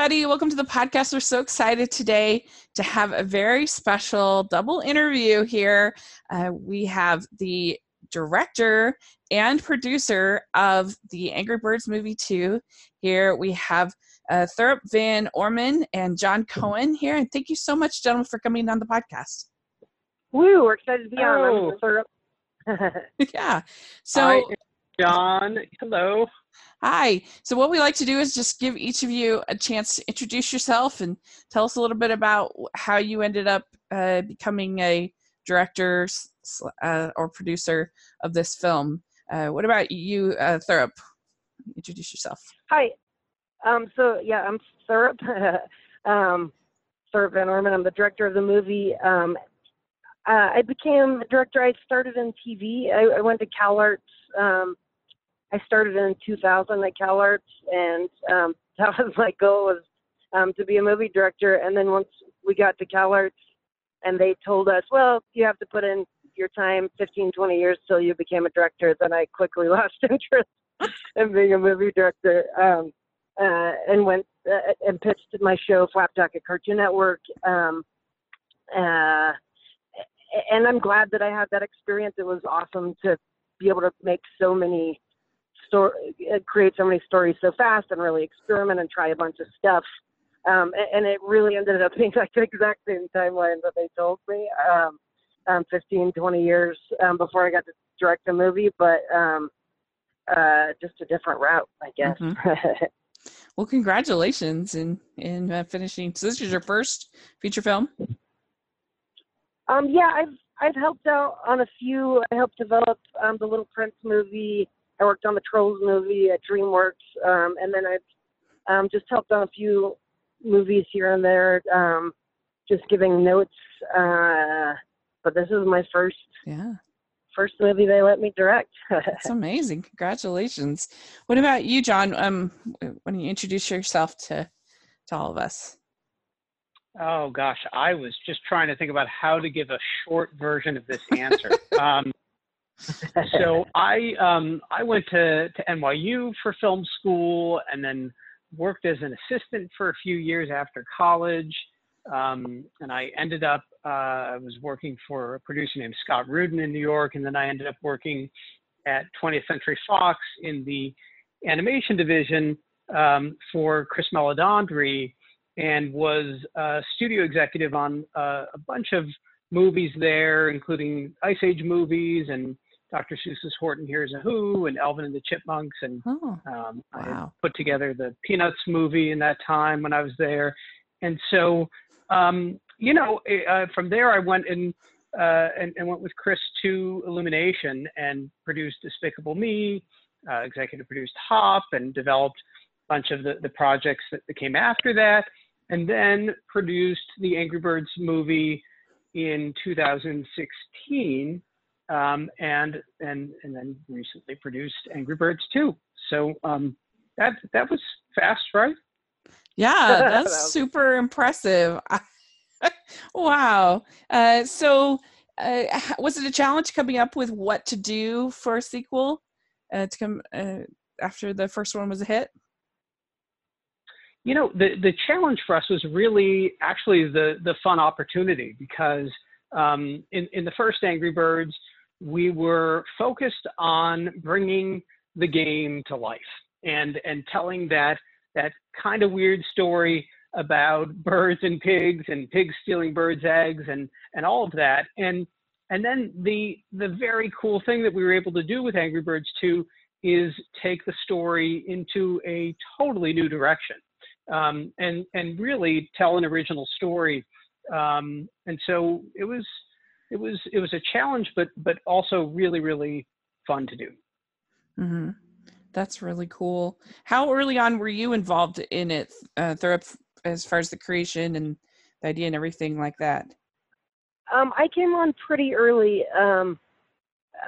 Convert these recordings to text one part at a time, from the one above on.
everybody. Welcome to the podcast. We're so excited today to have a very special double interview here. Uh, we have the director and producer of the Angry Birds movie 2. Here we have uh, Thurop Van Orman and John Cohen here. And thank you so much, gentlemen, for coming on the podcast. Woo, we're excited to be on. Oh. yeah. So, Hi, John, hello. Hi. So, what we like to do is just give each of you a chance to introduce yourself and tell us a little bit about how you ended up uh, becoming a director uh, or producer of this film. Uh, what about you, uh, Thurop? Introduce yourself. Hi. Um, so, yeah, I'm Thurop. um, Thurop Van Orman. I'm the director of the movie. Um, uh, I became a director. I started in TV. I, I went to CalArts. Um, I started in 2000 at CalArts, and um, that was my goal was um, to be a movie director. And then once we got to CalArts, and they told us, well, you have to put in your time 15, 20 years till you became a director. Then I quickly lost interest in being a movie director um, uh, and went uh, and pitched my show Flapjack at Cartoon Network. Um, uh, and I'm glad that I had that experience. It was awesome to be able to make so many story, uh, create so many stories so fast and really experiment and try a bunch of stuff. Um, and, and, it really ended up being like the exact same timeline that they told me. Um, um, 15, 20 years um, before I got to direct a movie, but um, uh, just a different route, I guess. Mm-hmm. well, congratulations in in uh, finishing. So this is your first feature film. Um, yeah, I've I've helped out on a few. I helped develop um, the Little Prince movie. I worked on the Trolls movie at DreamWorks, um, and then I've um, just helped on a few movies here and there, um, just giving notes. Uh, but this is my first yeah first movie they let me direct. That's amazing! Congratulations. What about you, John? Um, why don't you introduce yourself to to all of us? Oh gosh, I was just trying to think about how to give a short version of this answer. um, so I um, I went to, to NYU for film school and then worked as an assistant for a few years after college. Um, and I ended up uh, I was working for a producer named Scott Rudin in New York, and then I ended up working at 20th Century Fox in the animation division um, for Chris Meledandri and was a studio executive on uh, a bunch of movies there, including Ice Age movies and Dr. Seuss's Horton Hears a Who and Alvin and the Chipmunks. And oh, um, wow. I put together the Peanuts movie in that time when I was there. And so, um, you know, eh, uh, from there I went and, uh, and, and went with Chris to Illumination and produced Despicable Me, uh, executive produced Hop, and developed a bunch of the, the projects that came after that and then produced the Angry Birds movie in 2016, um, and and and then recently produced Angry Birds 2. So um, that that was fast, right? Yeah, that's super impressive. wow. Uh, so, uh, was it a challenge coming up with what to do for a sequel uh, to come uh, after the first one was a hit? you know, the, the challenge for us was really actually the, the fun opportunity because um, in, in the first Angry Birds, we were focused on bringing the game to life and, and telling that, that kind of weird story about birds and pigs and pigs stealing birds' eggs and, and all of that. And, and then the, the very cool thing that we were able to do with Angry Birds 2 is take the story into a totally new direction um, and and really tell an original story. Um, and so it was it was it was a challenge, but but also really really fun to do. Mm-hmm. That's really cool. How early on were you involved in it, uh, as far as the creation and the idea and everything like that? Um, I came on pretty early. Um,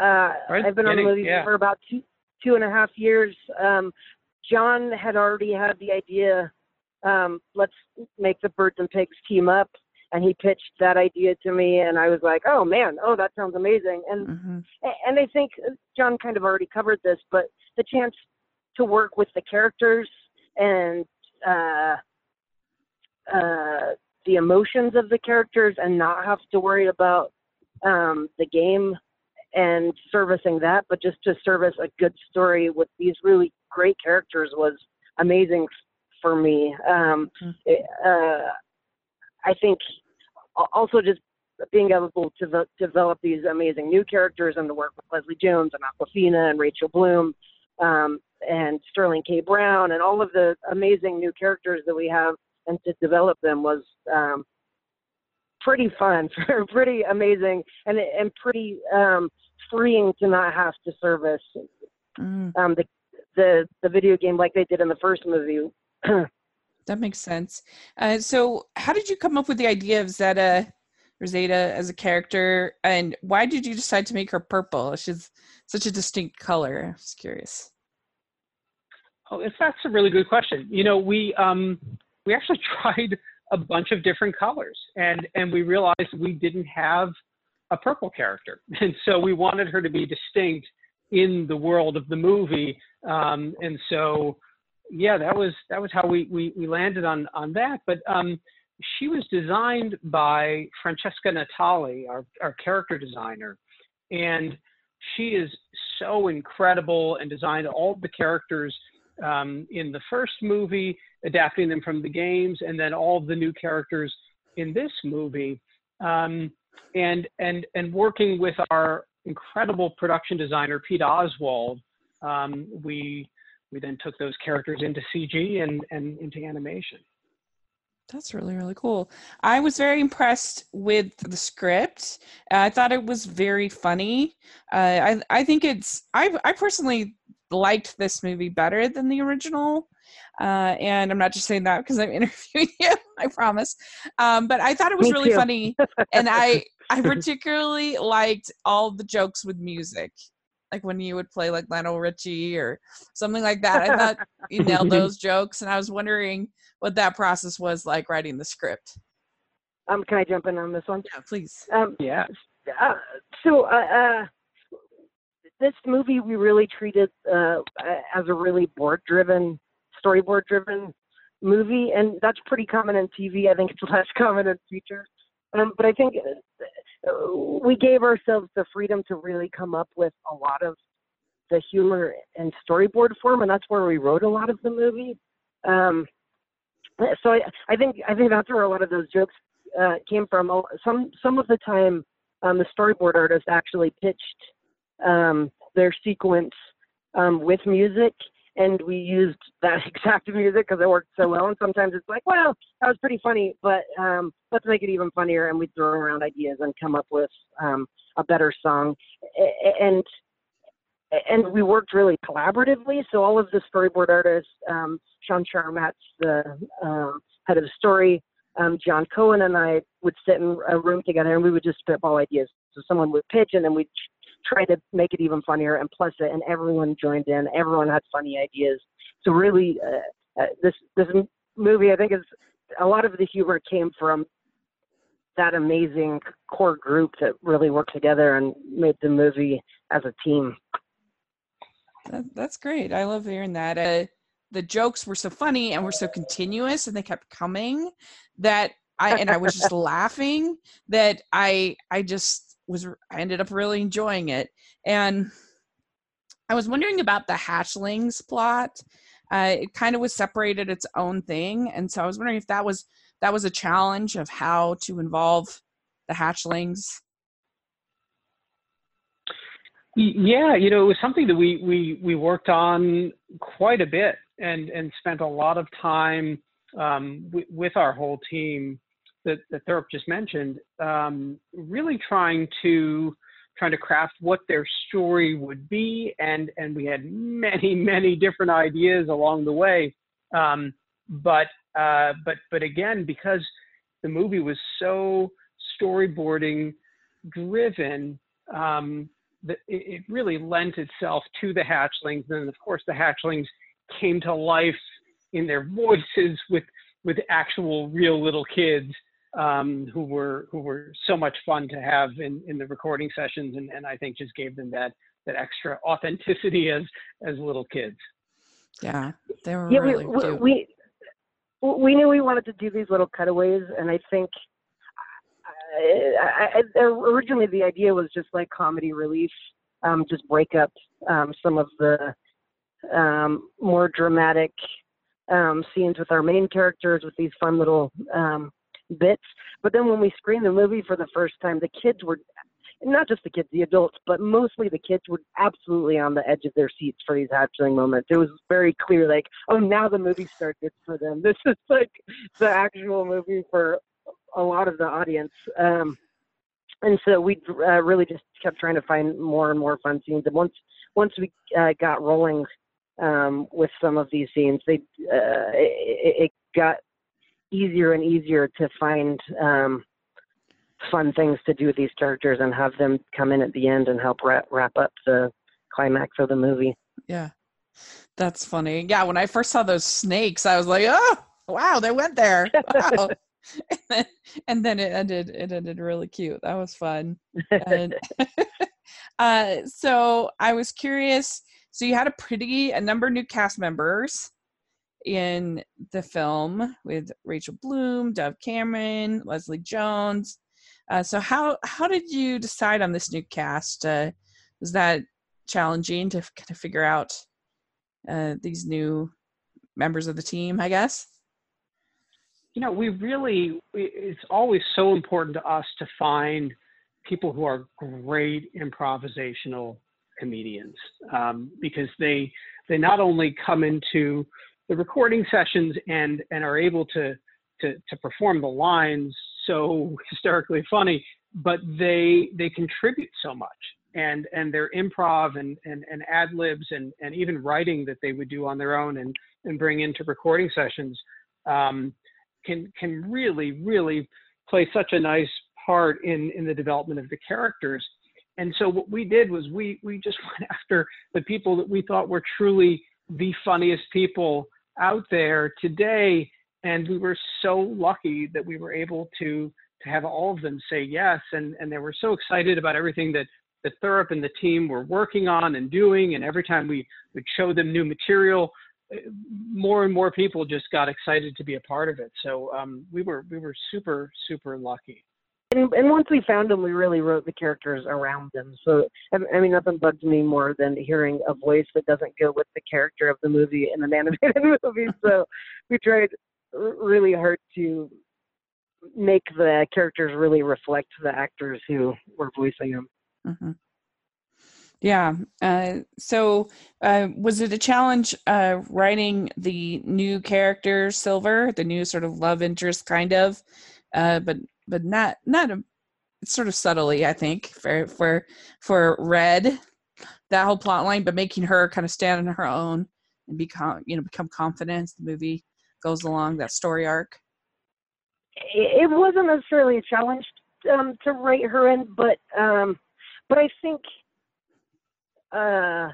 uh, I've been on the movie yeah. for about two two and a half years. Um, John had already had the idea um, let's make the birds and pigs team up. And he pitched that idea to me, and I was like, oh man, oh that sounds amazing. And mm-hmm. and I think John kind of already covered this, but the chance to work with the characters and uh, uh, the emotions of the characters and not have to worry about um, the game and servicing that, but just to service a good story with these really great characters was amazing for me. Um, mm-hmm. it, uh, I think also just being able to develop these amazing new characters and to work with Leslie Jones and Awkwafina and Rachel Bloom um, and Sterling K. Brown and all of the amazing new characters that we have and to develop them was um, pretty fun, pretty amazing, and and pretty um, freeing to not have to service mm. um, the the the video game like they did in the first movie. that makes sense. Uh, so, how did you come up with the idea of Zeta or Zeta as a character, and why did you decide to make her purple? She's such a distinct color. I was curious. Oh, if that's a really good question. You know, we um, we actually tried a bunch of different colors and and we realized we didn't have a purple character and so we wanted her to be distinct in the world of the movie um, and so yeah that was that was how we we, we landed on on that. But um, she was designed by francesca natali our, our character designer. And she is so incredible and designed all the characters um, in the first movie, adapting them from the games, and then all the new characters in this movie, um, and and and working with our incredible production designer Pete Oswald, um, we we then took those characters into CG and and into animation. That's really really cool. I was very impressed with the script. Uh, I thought it was very funny. Uh, I I think it's I I personally liked this movie better than the original. Uh, and I'm not just saying that because I'm interviewing you, I promise. Um, but I thought it was Me really too. funny, and I I particularly liked all the jokes with music, like when you would play like Lionel Richie or something like that. I thought you nailed those jokes, and I was wondering what that process was like writing the script. Um, can I jump in on this one? Yeah, please. Um, yeah. Uh, so, uh, uh this movie we really treated uh, as a really board driven, storyboard driven movie, and that's pretty common in TV. I think it's less common in features. Um, but I think uh, we gave ourselves the freedom to really come up with a lot of the humor in storyboard form, and that's where we wrote a lot of the movie. Um, so I, I think I think that's where a lot of those jokes uh, came from. Some some of the time, um, the storyboard artist actually pitched um, their sequence um, with music, and we used that exact music because it worked so well. And sometimes it's like, well, that was pretty funny, but um, let's make it even funnier, and we throw around ideas and come up with um, a better song. And and we worked really collaboratively. So all of the storyboard artists, um, Sean Charmatz the um, head of the story, um, John Cohen and I would sit in a room together and we would just spitball ideas. So someone would pitch and then we'd try to make it even funnier and plus it, and everyone joined in. Everyone had funny ideas. So really, uh, uh, this this movie, I think, is a lot of the humor came from that amazing core group that really worked together and made the movie as a team. That, that's great. I love hearing that. Uh, the jokes were so funny and were so continuous, and they kept coming that I and I was just laughing that I I just was I ended up really enjoying it. And I was wondering about the hatchlings plot. Uh, it kind of was separated its own thing, and so I was wondering if that was that was a challenge of how to involve the hatchlings. Yeah, you know, it was something that we we we worked on quite a bit and and spent a lot of time um, w- with our whole team that, that just mentioned, um, really trying to trying to craft what their story would be, and and we had many many different ideas along the way. Um, but uh, but but again, because the movie was so storyboarding driven, um, the, it, it really lent itself to the hatchlings, and of course the hatchlings came to life in their voices with with actual real little kids um, who were who were so much fun to have in, in the recording sessions, and, and I think just gave them that that extra authenticity as as little kids. Yeah, they were yeah, really we, cute. We, we knew we wanted to do these little cutaways, and I think I, I, originally the idea was just like comedy relief, um, just break up um, some of the um, more dramatic um, scenes with our main characters with these fun little um, bits. But then when we screened the movie for the first time, the kids were not just the kids, the adults, but mostly the kids were absolutely on the edge of their seats for these hatchling moments. It was very clear, like, oh, now the movie started for them. This is like the actual movie for a lot of the audience. Um, and so we uh, really just kept trying to find more and more fun scenes. And once once we uh, got rolling um, with some of these scenes, they uh, it, it, got easier and easier to find um, fun things to do with these characters and have them come in at the end and help wrap, wrap up the climax of the movie. Yeah, that's funny. Yeah, when I first saw those snakes, I was like, oh, wow, they went there. Wow. and, then, and then it ended. It ended really cute. That was fun. And, uh, so I was curious. So you had a pretty a number of new cast members in the film with Rachel Bloom, Dove Cameron, Leslie Jones. Uh, so how how did you decide on this new cast? Uh, was that challenging to kind of figure out uh, these new members of the team? I guess. You know, we really it's always so important to us to find people who are great improvisational comedians um, because they they not only come into the recording sessions and and are able to to, to perform the lines so hysterically funny, but they they contribute so much and and their improv and and, and ad libs and and even writing that they would do on their own and and bring into recording sessions um, can can really really play such a nice part in in the development of the characters. And so what we did was we we just went after the people that we thought were truly the funniest people out there today and we were so lucky that we were able to to have all of them say yes and and they were so excited about everything that that Thurop and the team were working on and doing and every time we would show them new material eh, more and more people just got excited to be a part of it. So um, we were we were super super lucky and, and once we found them, we really wrote the characters around them. So, I mean, nothing bugs me more than hearing a voice that doesn't go with the character of the movie in an animated movie. So, we tried really hard to make the characters really reflect the actors who were voicing them. Mm-hmm. Yeah. Uh, so, uh, was it a challenge uh, writing the new character, Silver, the new sort of love interest, kind of, uh, but but not not a, sort of subtly, I think, for for for Red, that whole plot line, but making her kind of stand on her own and become you know become confident. The movie goes along that story arc? It wasn't necessarily a challenge um, to write her in, but um, but I think uh,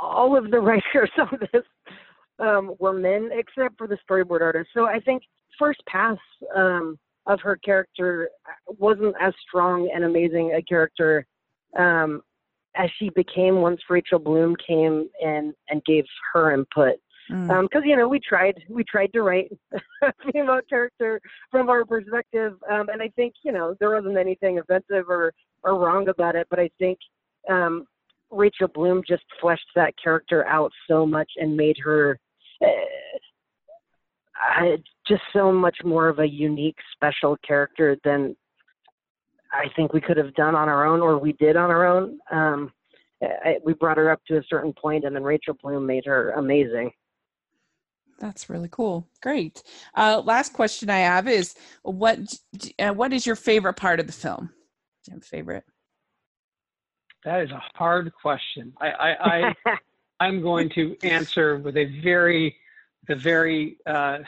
all of the writers on this um, were men, except for the storyboard artist. So I think first pass um, of her character wasn't as strong and amazing a character um, as she became once Rachel Bloom came in and gave her input because mm. um, you know we tried we tried to write a female character from our perspective, um, and I think you know there wasn't anything offensive or or wrong about it, but I think um, Rachel Bloom just fleshed that character out so much and made her. Uh, just so much more of a unique, special character than I think we could have done on our own, or we did on our own. Um, I, we brought her up to a certain point, and then Rachel Bloom made her amazing. That's really cool. Great. Uh, last question I have is what uh, what is your favorite part of the film? Do you have a favorite? That is a hard question. I, I, I I'm going to answer with a very the very uh,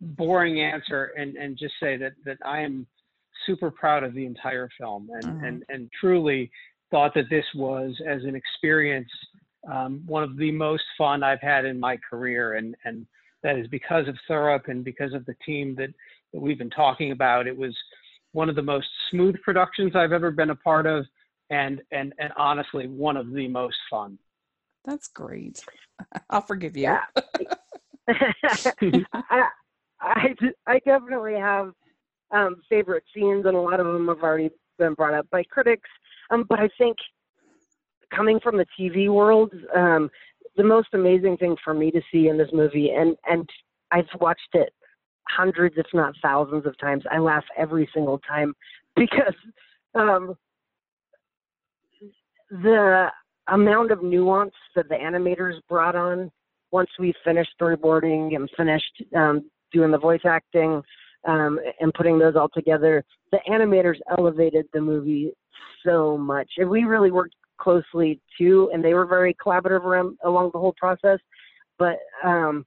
boring answer and and just say that that I am super proud of the entire film and mm-hmm. and and truly thought that this was as an experience um, one of the most fun I've had in my career and and that is because of Thurop and because of the team that, that we've been talking about. It was one of the most smooth productions I've ever been a part of, and and and honestly, one of the most fun. That's great. I'll forgive you. Yeah. I, I, I definitely have um, favorite scenes, and a lot of them have already been brought up by critics. Um, but I think coming from the TV world, um, the most amazing thing for me to see in this movie, and and I've watched it hundreds, if not thousands, of times. I laugh every single time because um, the amount of nuance that the animators brought on once we finished storyboarding and finished um, doing the voice acting um, and putting those all together, the animators elevated the movie so much. And we really worked closely too, and they were very collaborative around, along the whole process. But um,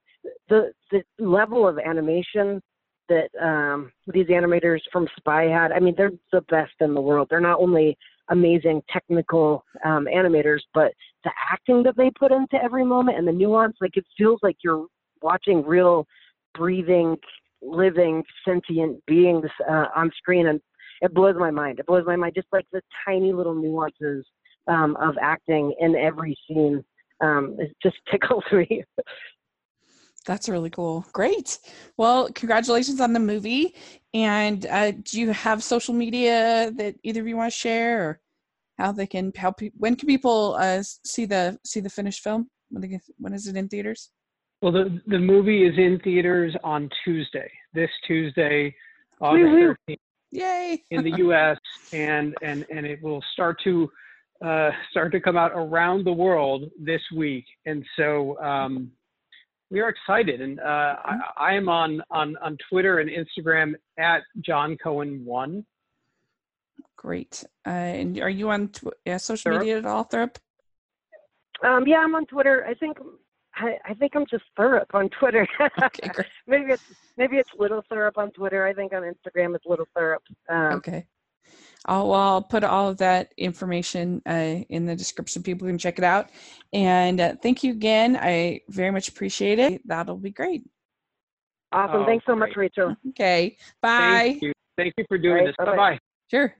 the the level of animation that um, these animators from SPI had, I mean, they're the best in the world. They're not only amazing technical um, animators, but the acting that they put into every moment and the nuance, like it feels like you're watching real, breathing, living, sentient beings uh, on screen, and it blows my mind. It blows my mind, just like the tiny little nuances um, of acting in every scene. Um, it just tickles me. That's really cool. Great. Well, congratulations on the movie. And uh, do you have social media that either of you want to share, or how they can help? When can people uh, see the see the finished film? When, they, when is it in theaters? Well, the the movie is in theaters on Tuesday. This Tuesday, August thirteenth. Yay! in the U.S. and and and it will start to uh, start to come out around the world this week. And so um, we are excited, and uh, I, I, am on, on on Twitter and Instagram at John Cohen One. Great. Uh, and are you on tw- yeah, social media at all, Thurop? Um, yeah, I'm on Twitter. I think I, I think I'm just Thurop on Twitter. Okay, maybe it's maybe it's Little Thurop on Twitter. I think on Instagram it's Little Thurop. Um, okay. I'll, I'll put all of that information uh, in the description. People can check it out. And uh, thank you again. I very much appreciate it. That'll be great. Awesome. Oh, Thanks so great. much, Rachel. Okay. Bye. Thank you. Thank you for doing right, this. Bye bye. Sure.